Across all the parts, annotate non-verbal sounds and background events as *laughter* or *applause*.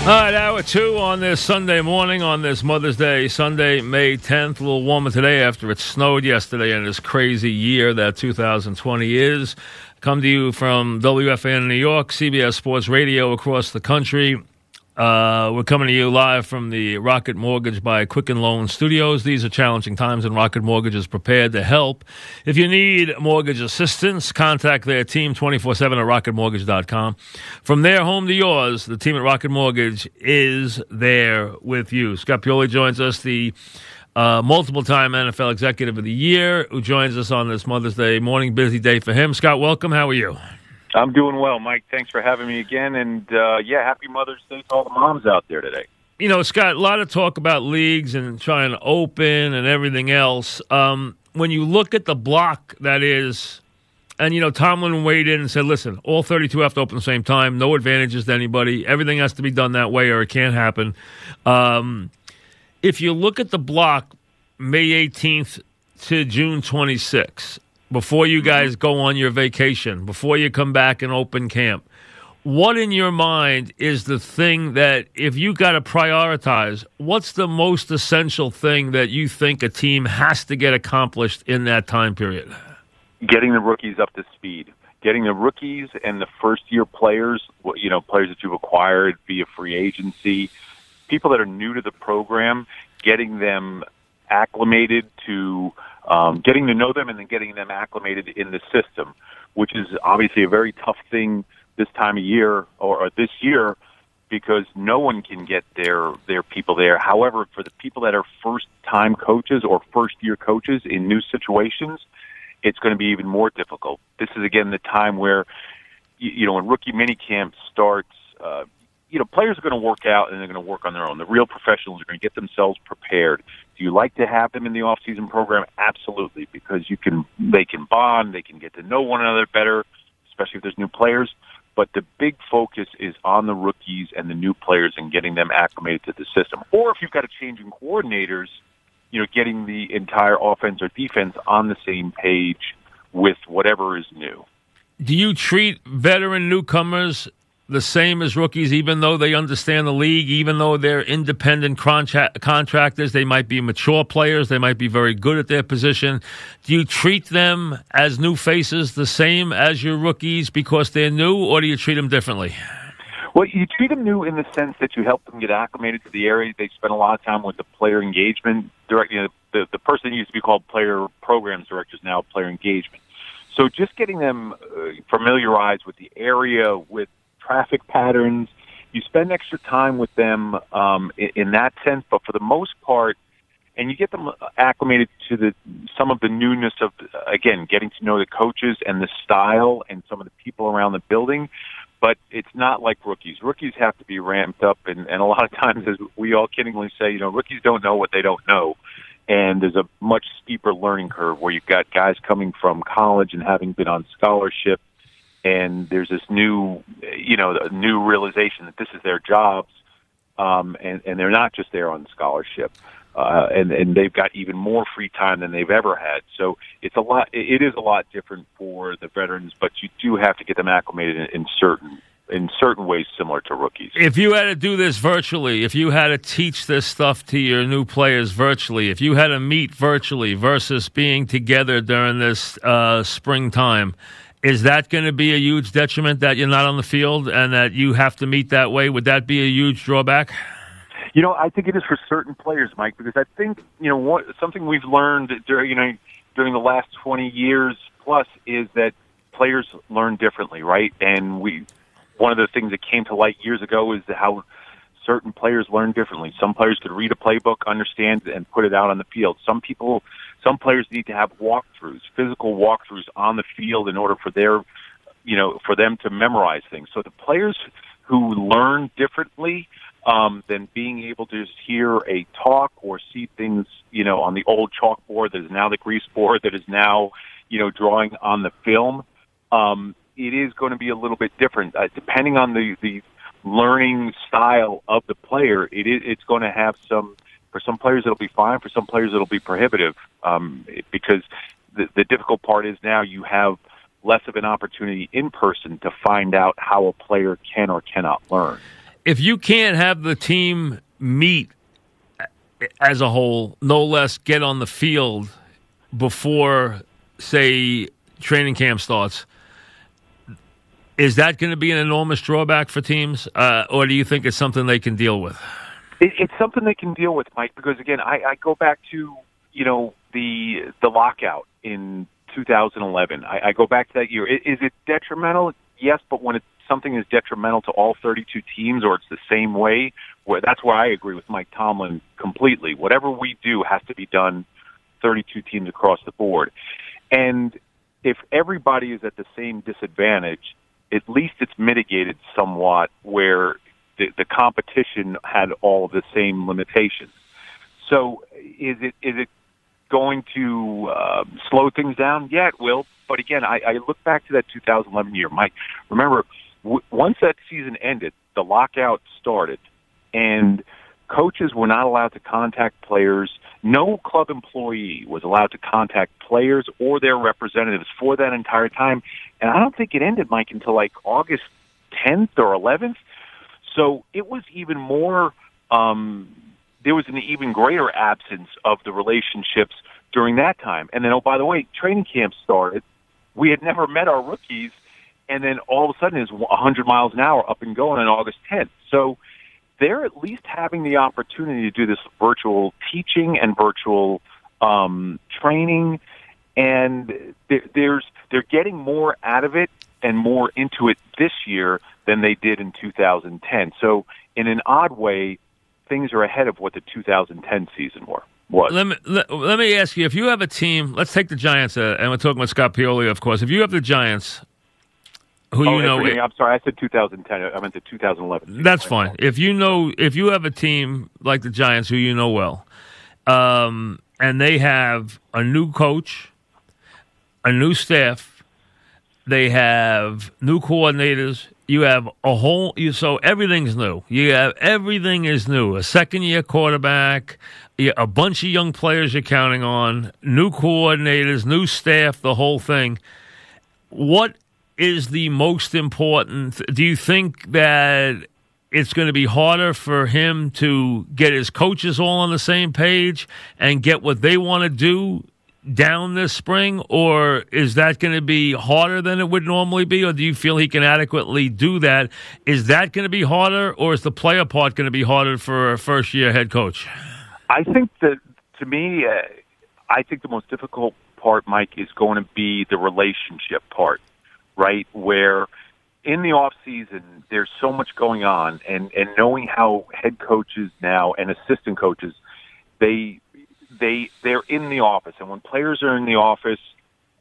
All right, hour two on this Sunday morning, on this Mother's Day, Sunday, May 10th. A little warmer today after it snowed yesterday in this crazy year that 2020 is. Come to you from WFAN New York, CBS Sports Radio across the country. Uh, we're coming to you live from the Rocket Mortgage by Quicken Loan Studios. These are challenging times, and Rocket Mortgage is prepared to help. If you need mortgage assistance, contact their team 24 7 at rocketmortgage.com. From their home to yours, the team at Rocket Mortgage is there with you. Scott Pioli joins us, the uh, multiple time NFL Executive of the Year, who joins us on this Mother's Day morning. Busy day for him. Scott, welcome. How are you? I'm doing well, Mike. Thanks for having me again. And uh, yeah, happy Mother's Day to all the moms out there today. You know, Scott, a lot of talk about leagues and trying to open and everything else. Um, when you look at the block that is, and you know, Tomlin weighed in and said, listen, all 32 have to open the same time, no advantages to anybody. Everything has to be done that way or it can't happen. Um, if you look at the block, May 18th to June 26th, before you mm-hmm. guys go on your vacation, before you come back and open camp, what in your mind is the thing that if you got to prioritize, what's the most essential thing that you think a team has to get accomplished in that time period? Getting the rookies up to speed. Getting the rookies and the first year players, you know, players that you've acquired via free agency, people that are new to the program, getting them acclimated to um, getting to know them and then getting them acclimated in the system, which is obviously a very tough thing this time of year or, or this year because no one can get their their people there. However, for the people that are first time coaches or first year coaches in new situations, it's going to be even more difficult. This is again the time where you, you know when rookie minicamp starts. Uh, you know, players are going to work out and they're going to work on their own. The real professionals are going to get themselves prepared. Do you like to have them in the off-season program? Absolutely, because you can they can bond, they can get to know one another better, especially if there's new players. But the big focus is on the rookies and the new players and getting them acclimated to the system. Or if you've got a change in coordinators, you know, getting the entire offense or defense on the same page with whatever is new. Do you treat veteran newcomers the same as rookies, even though they understand the league, even though they're independent contra- contractors, they might be mature players, they might be very good at their position. Do you treat them as new faces the same as your rookies because they're new, or do you treat them differently? Well, you treat them new in the sense that you help them get acclimated to the area. They spend a lot of time with the player engagement director. You know, the the person used to be called player programs director is now player engagement. So just getting them uh, familiarized with the area, with traffic patterns. You spend extra time with them um, in, in that sense, but for the most part, and you get them acclimated to the some of the newness of again getting to know the coaches and the style and some of the people around the building. But it's not like rookies. Rookies have to be ramped up, and, and a lot of *laughs* times, as we all kiddingly say, you know, rookies don't know what they don't know and there's a much steeper learning curve where you've got guys coming from college and having been on scholarship and there's this new, you know, new realization that this is their jobs, um, and and they're not just there on scholarship, uh, and and they've got even more free time than they've ever had. So it's a lot. It is a lot different for the veterans, but you do have to get them acclimated in, in certain in certain ways similar to rookies. If you had to do this virtually, if you had to teach this stuff to your new players virtually, if you had to meet virtually versus being together during this uh, springtime, is that going to be a huge detriment that you're not on the field and that you have to meet that way? Would that be a huge drawback? You know, I think it is for certain players, Mike, because I think you know what something we've learned during you know during the last 20 years plus is that players learn differently, right? And we one of the things that came to light years ago is how certain players learn differently. Some players could read a playbook, understand, and put it out on the field. Some people some players need to have walkthroughs, physical walkthroughs on the field in order for their, you know, for them to memorize things. So the players who learn differently um, than being able to just hear a talk or see things, you know, on the old chalkboard that is now the grease board that is now, you know, drawing on the film. Um, it is going to be a little bit different uh, depending on the the learning style of the player. It is it's going to have some for some players, it'll be fine. For some players, it'll be prohibitive um, because the, the difficult part is now you have less of an opportunity in person to find out how a player can or cannot learn. if you can't have the team meet as a whole, no less get on the field before, say, training camp starts. Is that going to be an enormous drawback for teams, uh, or do you think it's something they can deal with? It, it's something they can deal with, Mike. Because again, I, I go back to you know the the lockout in 2011. I, I go back to that year. Is, is it detrimental? Yes, but when it's something is detrimental to all 32 teams, or it's the same way, where that's where I agree with Mike Tomlin completely. Whatever we do has to be done 32 teams across the board, and if everybody is at the same disadvantage, at least it's mitigated somewhat where the, the competition had all the same limitations. So is it is it going to uh, slow things down? Yeah, it will. But again, I, I look back to that 2011 year, Mike. Remember, w- once that season ended, the lockout started, and coaches were not allowed to contact players. No club employee was allowed to contact players or their representatives for that entire time. And I don't think it ended, Mike, until like August 10th or 11th. So it was even more, um, there was an even greater absence of the relationships during that time. And then, oh, by the way, training camp started. We had never met our rookies. And then all of a sudden it's 100 miles an hour up and going on August 10th. So they're at least having the opportunity to do this virtual teaching and virtual um, training. And there's, they're getting more out of it and more into it this year than they did in 2010. So in an odd way, things are ahead of what the 2010 season were. Was. Let me let, let me ask you: If you have a team, let's take the Giants, uh, and we're talking about Scott Pioli, of course. If you have the Giants, who oh, you know, I'm sorry, I said 2010. I meant the 2011. That's fine. If you know, if you have a team like the Giants, who you know well, um, and they have a new coach, a new staff, they have new coordinators, you have a whole you so everything's new. You have everything is new. A second year quarterback, a bunch of young players you're counting on, new coordinators, new staff, the whole thing. What is the most important? Do you think that it's going to be harder for him to get his coaches all on the same page and get what they want to do down this spring, or is that going to be harder than it would normally be, or do you feel he can adequately do that? Is that going to be harder, or is the player part going to be harder for a first year head coach? I think that, to me, uh, I think the most difficult part, Mike, is going to be the relationship part, right? Where in the off season there's so much going on, and and knowing how head coaches now and assistant coaches they they they're in the office, and when players are in the office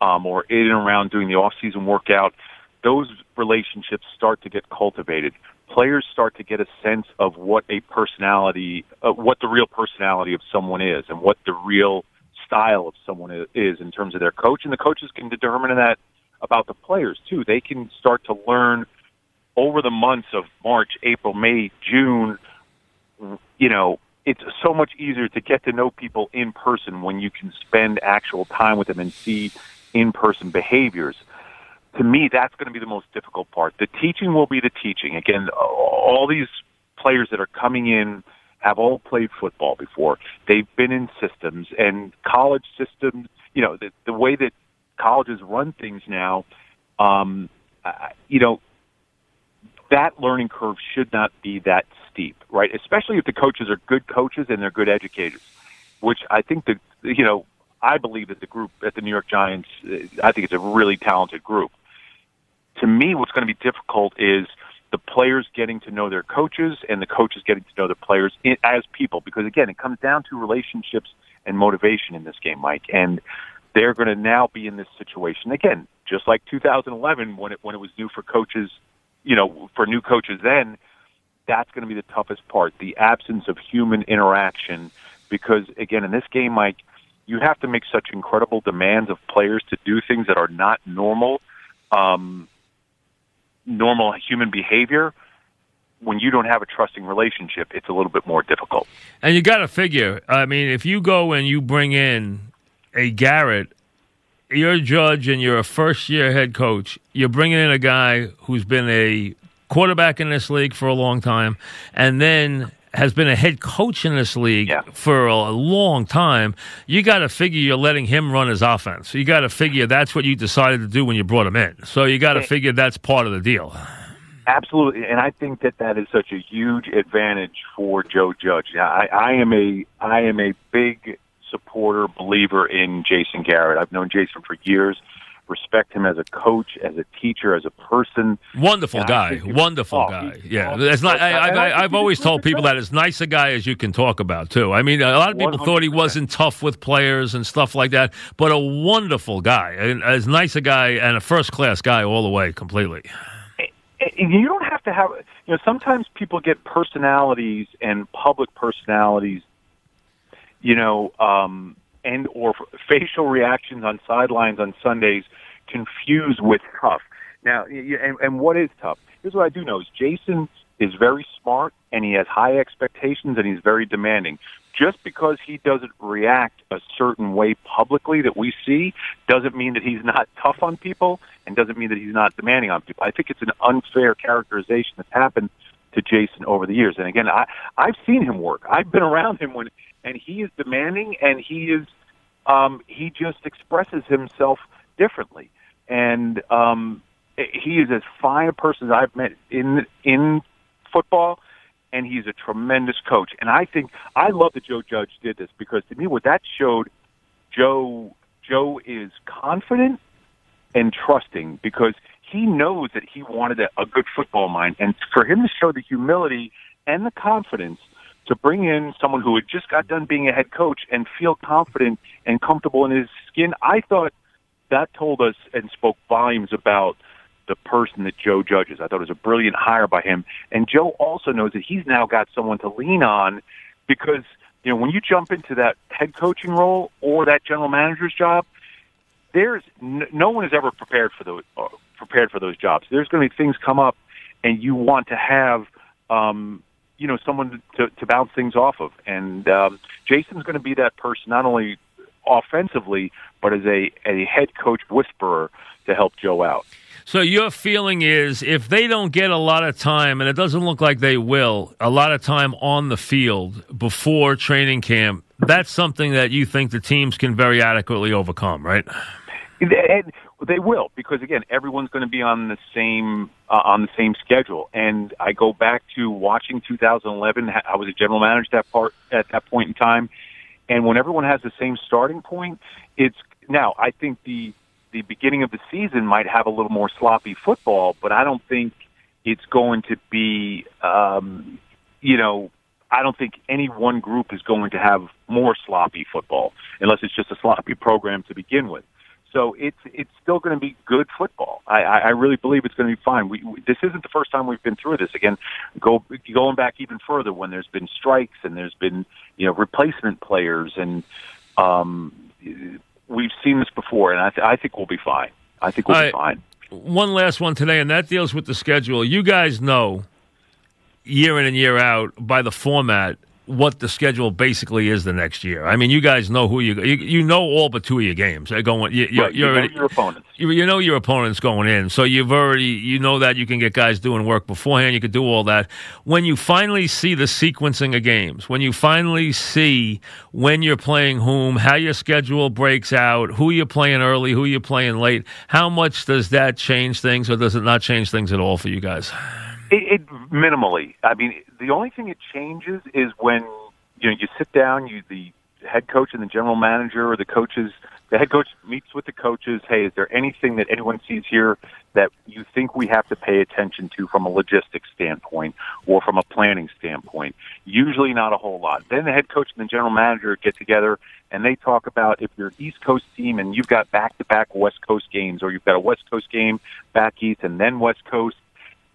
um, or in and around doing the off-season workout, those relationships start to get cultivated. Players start to get a sense of what a personality, uh, what the real personality of someone is, and what the real style of someone is in terms of their coach, and the coaches can determine that about the players too. They can start to learn over the months of March, April, May, June, you know, it's so much easier to get to know people in person when you can spend actual time with them and see in person behaviors. To me, that's going to be the most difficult part. The teaching will be the teaching. Again, all these players that are coming in have all played football before. They've been in systems and college systems. You know, the, the way that colleges run things now, um, uh, you know, that learning curve should not be that steep, right? Especially if the coaches are good coaches and they're good educators, which I think that, you know, I believe that the group at the New York Giants, I think it's a really talented group. To me, what's going to be difficult is the players getting to know their coaches and the coaches getting to know the players as people, because again, it comes down to relationships and motivation in this game, Mike. And they're going to now be in this situation again, just like 2011 when it when it was new for coaches, you know, for new coaches then that's going to be the toughest part the absence of human interaction. Because, again, in this game, Mike, you have to make such incredible demands of players to do things that are not normal, um, normal human behavior. When you don't have a trusting relationship, it's a little bit more difficult. And you got to figure. I mean, if you go and you bring in a Garrett, you're a judge and you're a first year head coach. You're bringing in a guy who's been a quarterback in this league for a long time, and then has been a head coach in this league Yeah. for a long time, you got to figure you're letting him run his offense. You got to figure that's what you decided to do when you brought him in. So you got to figure that's part of the deal. Absolutely, and I think that that is such a huge advantage for Joe Judge. I, I am a I am a big supporter believer in Jason Garrett. I've known Jason for years. Respect him as a coach, as a teacher, as a person. Wonderful guy, wonderful oh, guy. Yeah, awesome. it's not. I, And I I, think I, I've always told people that as nice a guy as you can talk about too. I mean, a lot of people thought he wasn't tough with players and stuff like that, but a wonderful guy, and as nice a guy and a first class guy all the way, completely. you don't have to have you know sometimes people get personalities and public personalities you know um and or facial reactions on sidelines on sundays confused with tough. Now and, and what is tough? Here's what i do know is jason is very smart and he has high expectations and he's very demanding. Just because he doesn't react a certain way publicly that we see doesn't mean that he's not *laughs* tough on people and doesn't mean that he's not demanding on people. I think it's an unfair characterization that's happened to Jason over the years. And again, I I've seen him work. I've been around him when and he is demanding and he is um he just expresses himself differently. And um he is as fine a person as I've met in in football and he's a tremendous coach. And I think I love that Joe Judge did this because to me, what that showed, Joe Joe is confident and trusting because he knows that he wanted a, a good football mind, and for him to show the humility and the confidence to bring in someone who had just got done being a head coach and feel confident and comfortable in his skin, I thought that told us and spoke volumes about the person that Joe Judge is. I thought it was a brilliant hire by him. And Joe also knows that he's now got someone to lean on because, you know, when you jump into that head coaching role or that general manager's job, there's no one is ever prepared for those uh, prepared for those jobs. There's going to be things come up, and you want to have um, you know someone to, to bounce things off of. And um, Jason's going to be that person, not only offensively, but as a a head coach whisperer to help Joe out. So your feeling is if they don't get a lot of time, and it doesn't look like they will, a lot of time on the field before training camp, that's something that you think the teams can very adequately overcome, right? And they will because again, everyone's going to be on the same uh, on the same schedule. And I go back to watching 2011. I was a general manager at that part at that point in time, and when everyone has the same starting point, it's now I think the the beginning of the season might have a little more sloppy football, but I don't think it's going to be, um, you know, I don't think any one group is going to have more sloppy football unless it's just a sloppy program to begin with. So it's it's still going to be good football. I, I I really believe it's going to be fine. We, we this isn't the first time we've been through this. Again, go going back even further when there's been strikes and there's been you know replacement players and um, we've seen this before, and I, th- I think we'll be fine. I think we'll All be right. fine. One last one today, and that deals with the schedule. You guys know year in and year out by the format what the schedule basically is the next year. I mean, you guys know who you you, you know all but two of your games. They're going. You, you, Right, you you're know your opponents. you, you know your opponent's going in, so you've already you know that you can get guys doing work beforehand. You could do all that. When you finally see the sequencing of games, when you finally see when you're playing whom, how your schedule breaks out, who you're playing early, who you're playing late, how much does that change things, or does it not change things at all for you guys? It, it minimally. I mean, the only thing it changes is when you know you sit down, you the head coach and the general manager or the coaches. The head coach meets with the coaches. Hey, is there anything that anyone sees here that you think we have to pay attention to from a logistics standpoint or from a planning standpoint? Usually not a whole lot. Then the head coach and the general manager get together and they talk about if you're an East Coast team and you've got back-to-back West Coast games or you've got a West Coast game back east and then West Coast,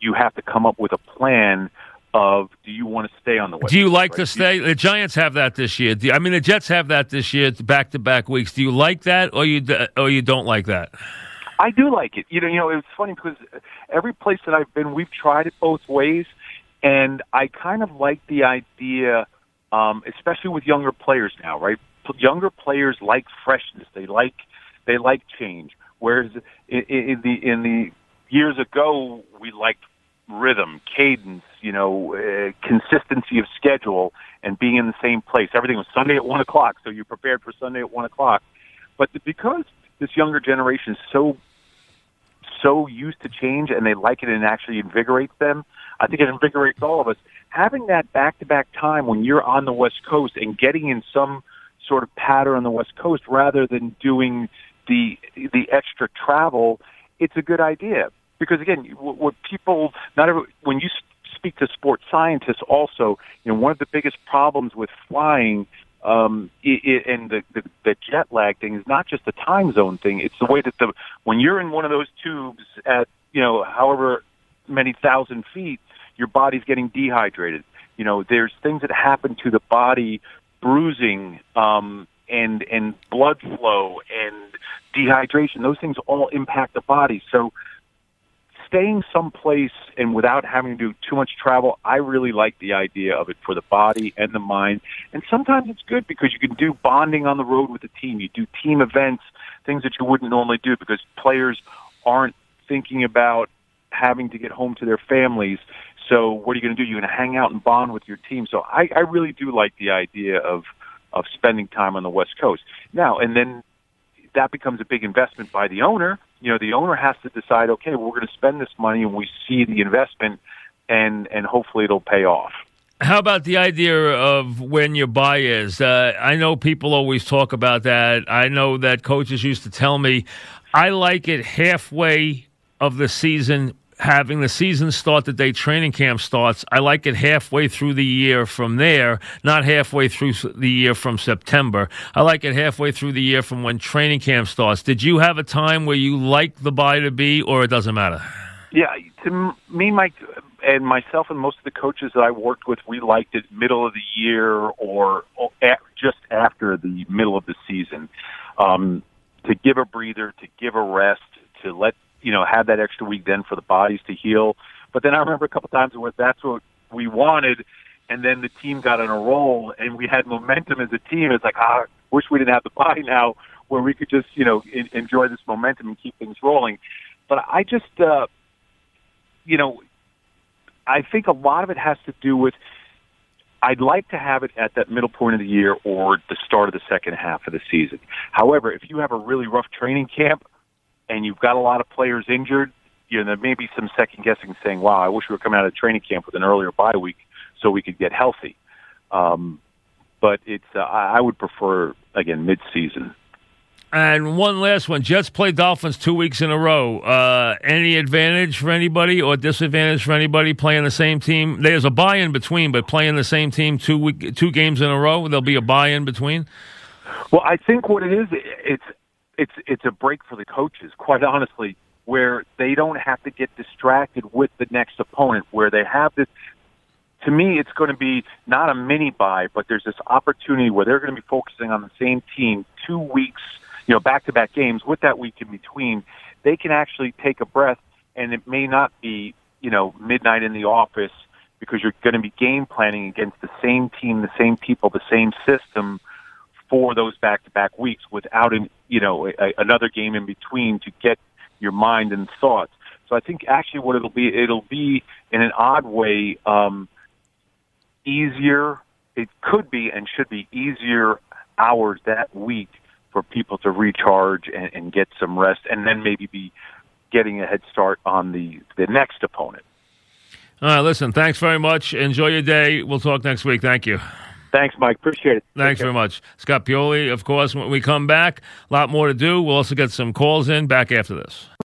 you have to come up with a plan of do you want to stay on the West Do you like right? to stay? The Giants have that this year. Do, I mean, the Jets have that this year, back to back weeks. Do you like that, or you d- or you don't like that? I do like it. You know, you know, it's funny because every place that I've been, we've tried it both ways, and I kind of like the idea, um, especially with younger players now, right? Younger players like freshness. They like they like change. Whereas in, in the in the years ago, we liked rhythm, cadence, you know, uh, consistency of schedule, and being in the same place. Everything was Sunday at one o'clock, so you prepared for Sunday at one o'clock. But because this younger generation is so so used to change and they like it and it actually invigorates them, I think it invigorates all of us. Having that back to back time when you're on the West Coast and getting in some sort of pattern on the West Coast rather than doing the the extra travel, it's a good idea because again, what people not every, when you speak to sports scientists, also, you know, one of the biggest problems with flying um, it, and the, the the jet lag thing is not just the time zone thing; it's the way that the when you're in one of those tubes at you know however many thousand feet, your body's getting dehydrated. You know, there's things that happen to the body, bruising, um, and and blood flow and dehydration. Those things all impact the body. So staying someplace and without having to do too much travel, I really like the idea of it for the body and the mind. And sometimes it's good because you can do bonding on the road with the team. You do team events, things that you wouldn't normally do because players aren't thinking about having to get home to their families. So what are you going to do? You're going to hang out and bond with your team. So I, I really do like the idea of of spending time on the West Coast. Now, and then that becomes a big investment by the owner. You know, the owner has to decide, okay, we're going to spend this money, and we see the investment, and and hopefully it'll pay off. How about the idea of when your bye is? Uh, I know people always talk about that. I know that coaches used to tell me, I like it halfway of the season having the season start the day training camp starts. I like it halfway through the year from there, not halfway through the year from September. I like it halfway through the year from when training camp starts. Did you have a time where you like the bye to be, or it doesn't matter? Yeah, to me, Mike, and myself, and most of the coaches that I worked with, we liked it middle of the year or, just after the middle of the season. Um, to give a breather, to give a rest, to let you know, have that extra week then for the bodies to heal. But then I remember a couple times where that's what we wanted, and then the team got on a roll, and we had momentum as a team. It's like, ah, wish we didn't have the bye now, where we could just, you know, in, enjoy this momentum and keep things rolling. But I just, uh, you know, I think a lot of it has to do with. I'd like to have it at that middle point of the year or the start of the second half of the season. However, if you have a really rough training camp, and you've got a lot of players injured, you know, there may be some second guessing saying, wow, I wish we were coming out of training camp with an earlier bye week so we could get healthy. Um, but it's, uh, I would prefer, again, mid season. And one last one. Jets play Dolphins two weeks in a row. Uh, any advantage for anybody or disadvantage for anybody playing the same team? There's a bye in between, but playing the same team two week, two games in a row, there'll be a bye in between. Well, I think what it is, it's it's it's a break for the coaches, quite honestly, where they don't have to get distracted with the next opponent, where they have this. To me, it's going to be not a mini bye, but there's this opportunity where they're going to be focusing on the same team two weeks, you know, back to back games with that week in between. They can actually take a breath, and it may not be, you know, midnight in the office because you're going to be game planning against the same team, the same people, the same system for those back-to-back weeks without an, you know a, another game in between to get your mind and thoughts. So I think actually what it'll be, it'll be in an odd way um, easier. It could be and should be easier hours that week for people to recharge and, and get some rest, and then maybe be getting a head start on the the next opponent. All right, listen. Thanks very much. Enjoy your day. We'll talk next week. Thank you. Thanks, Mike. Appreciate it. Thanks very much. Scott Pioli, of course, when we come back, a lot more to do. We'll also get some calls in back after this.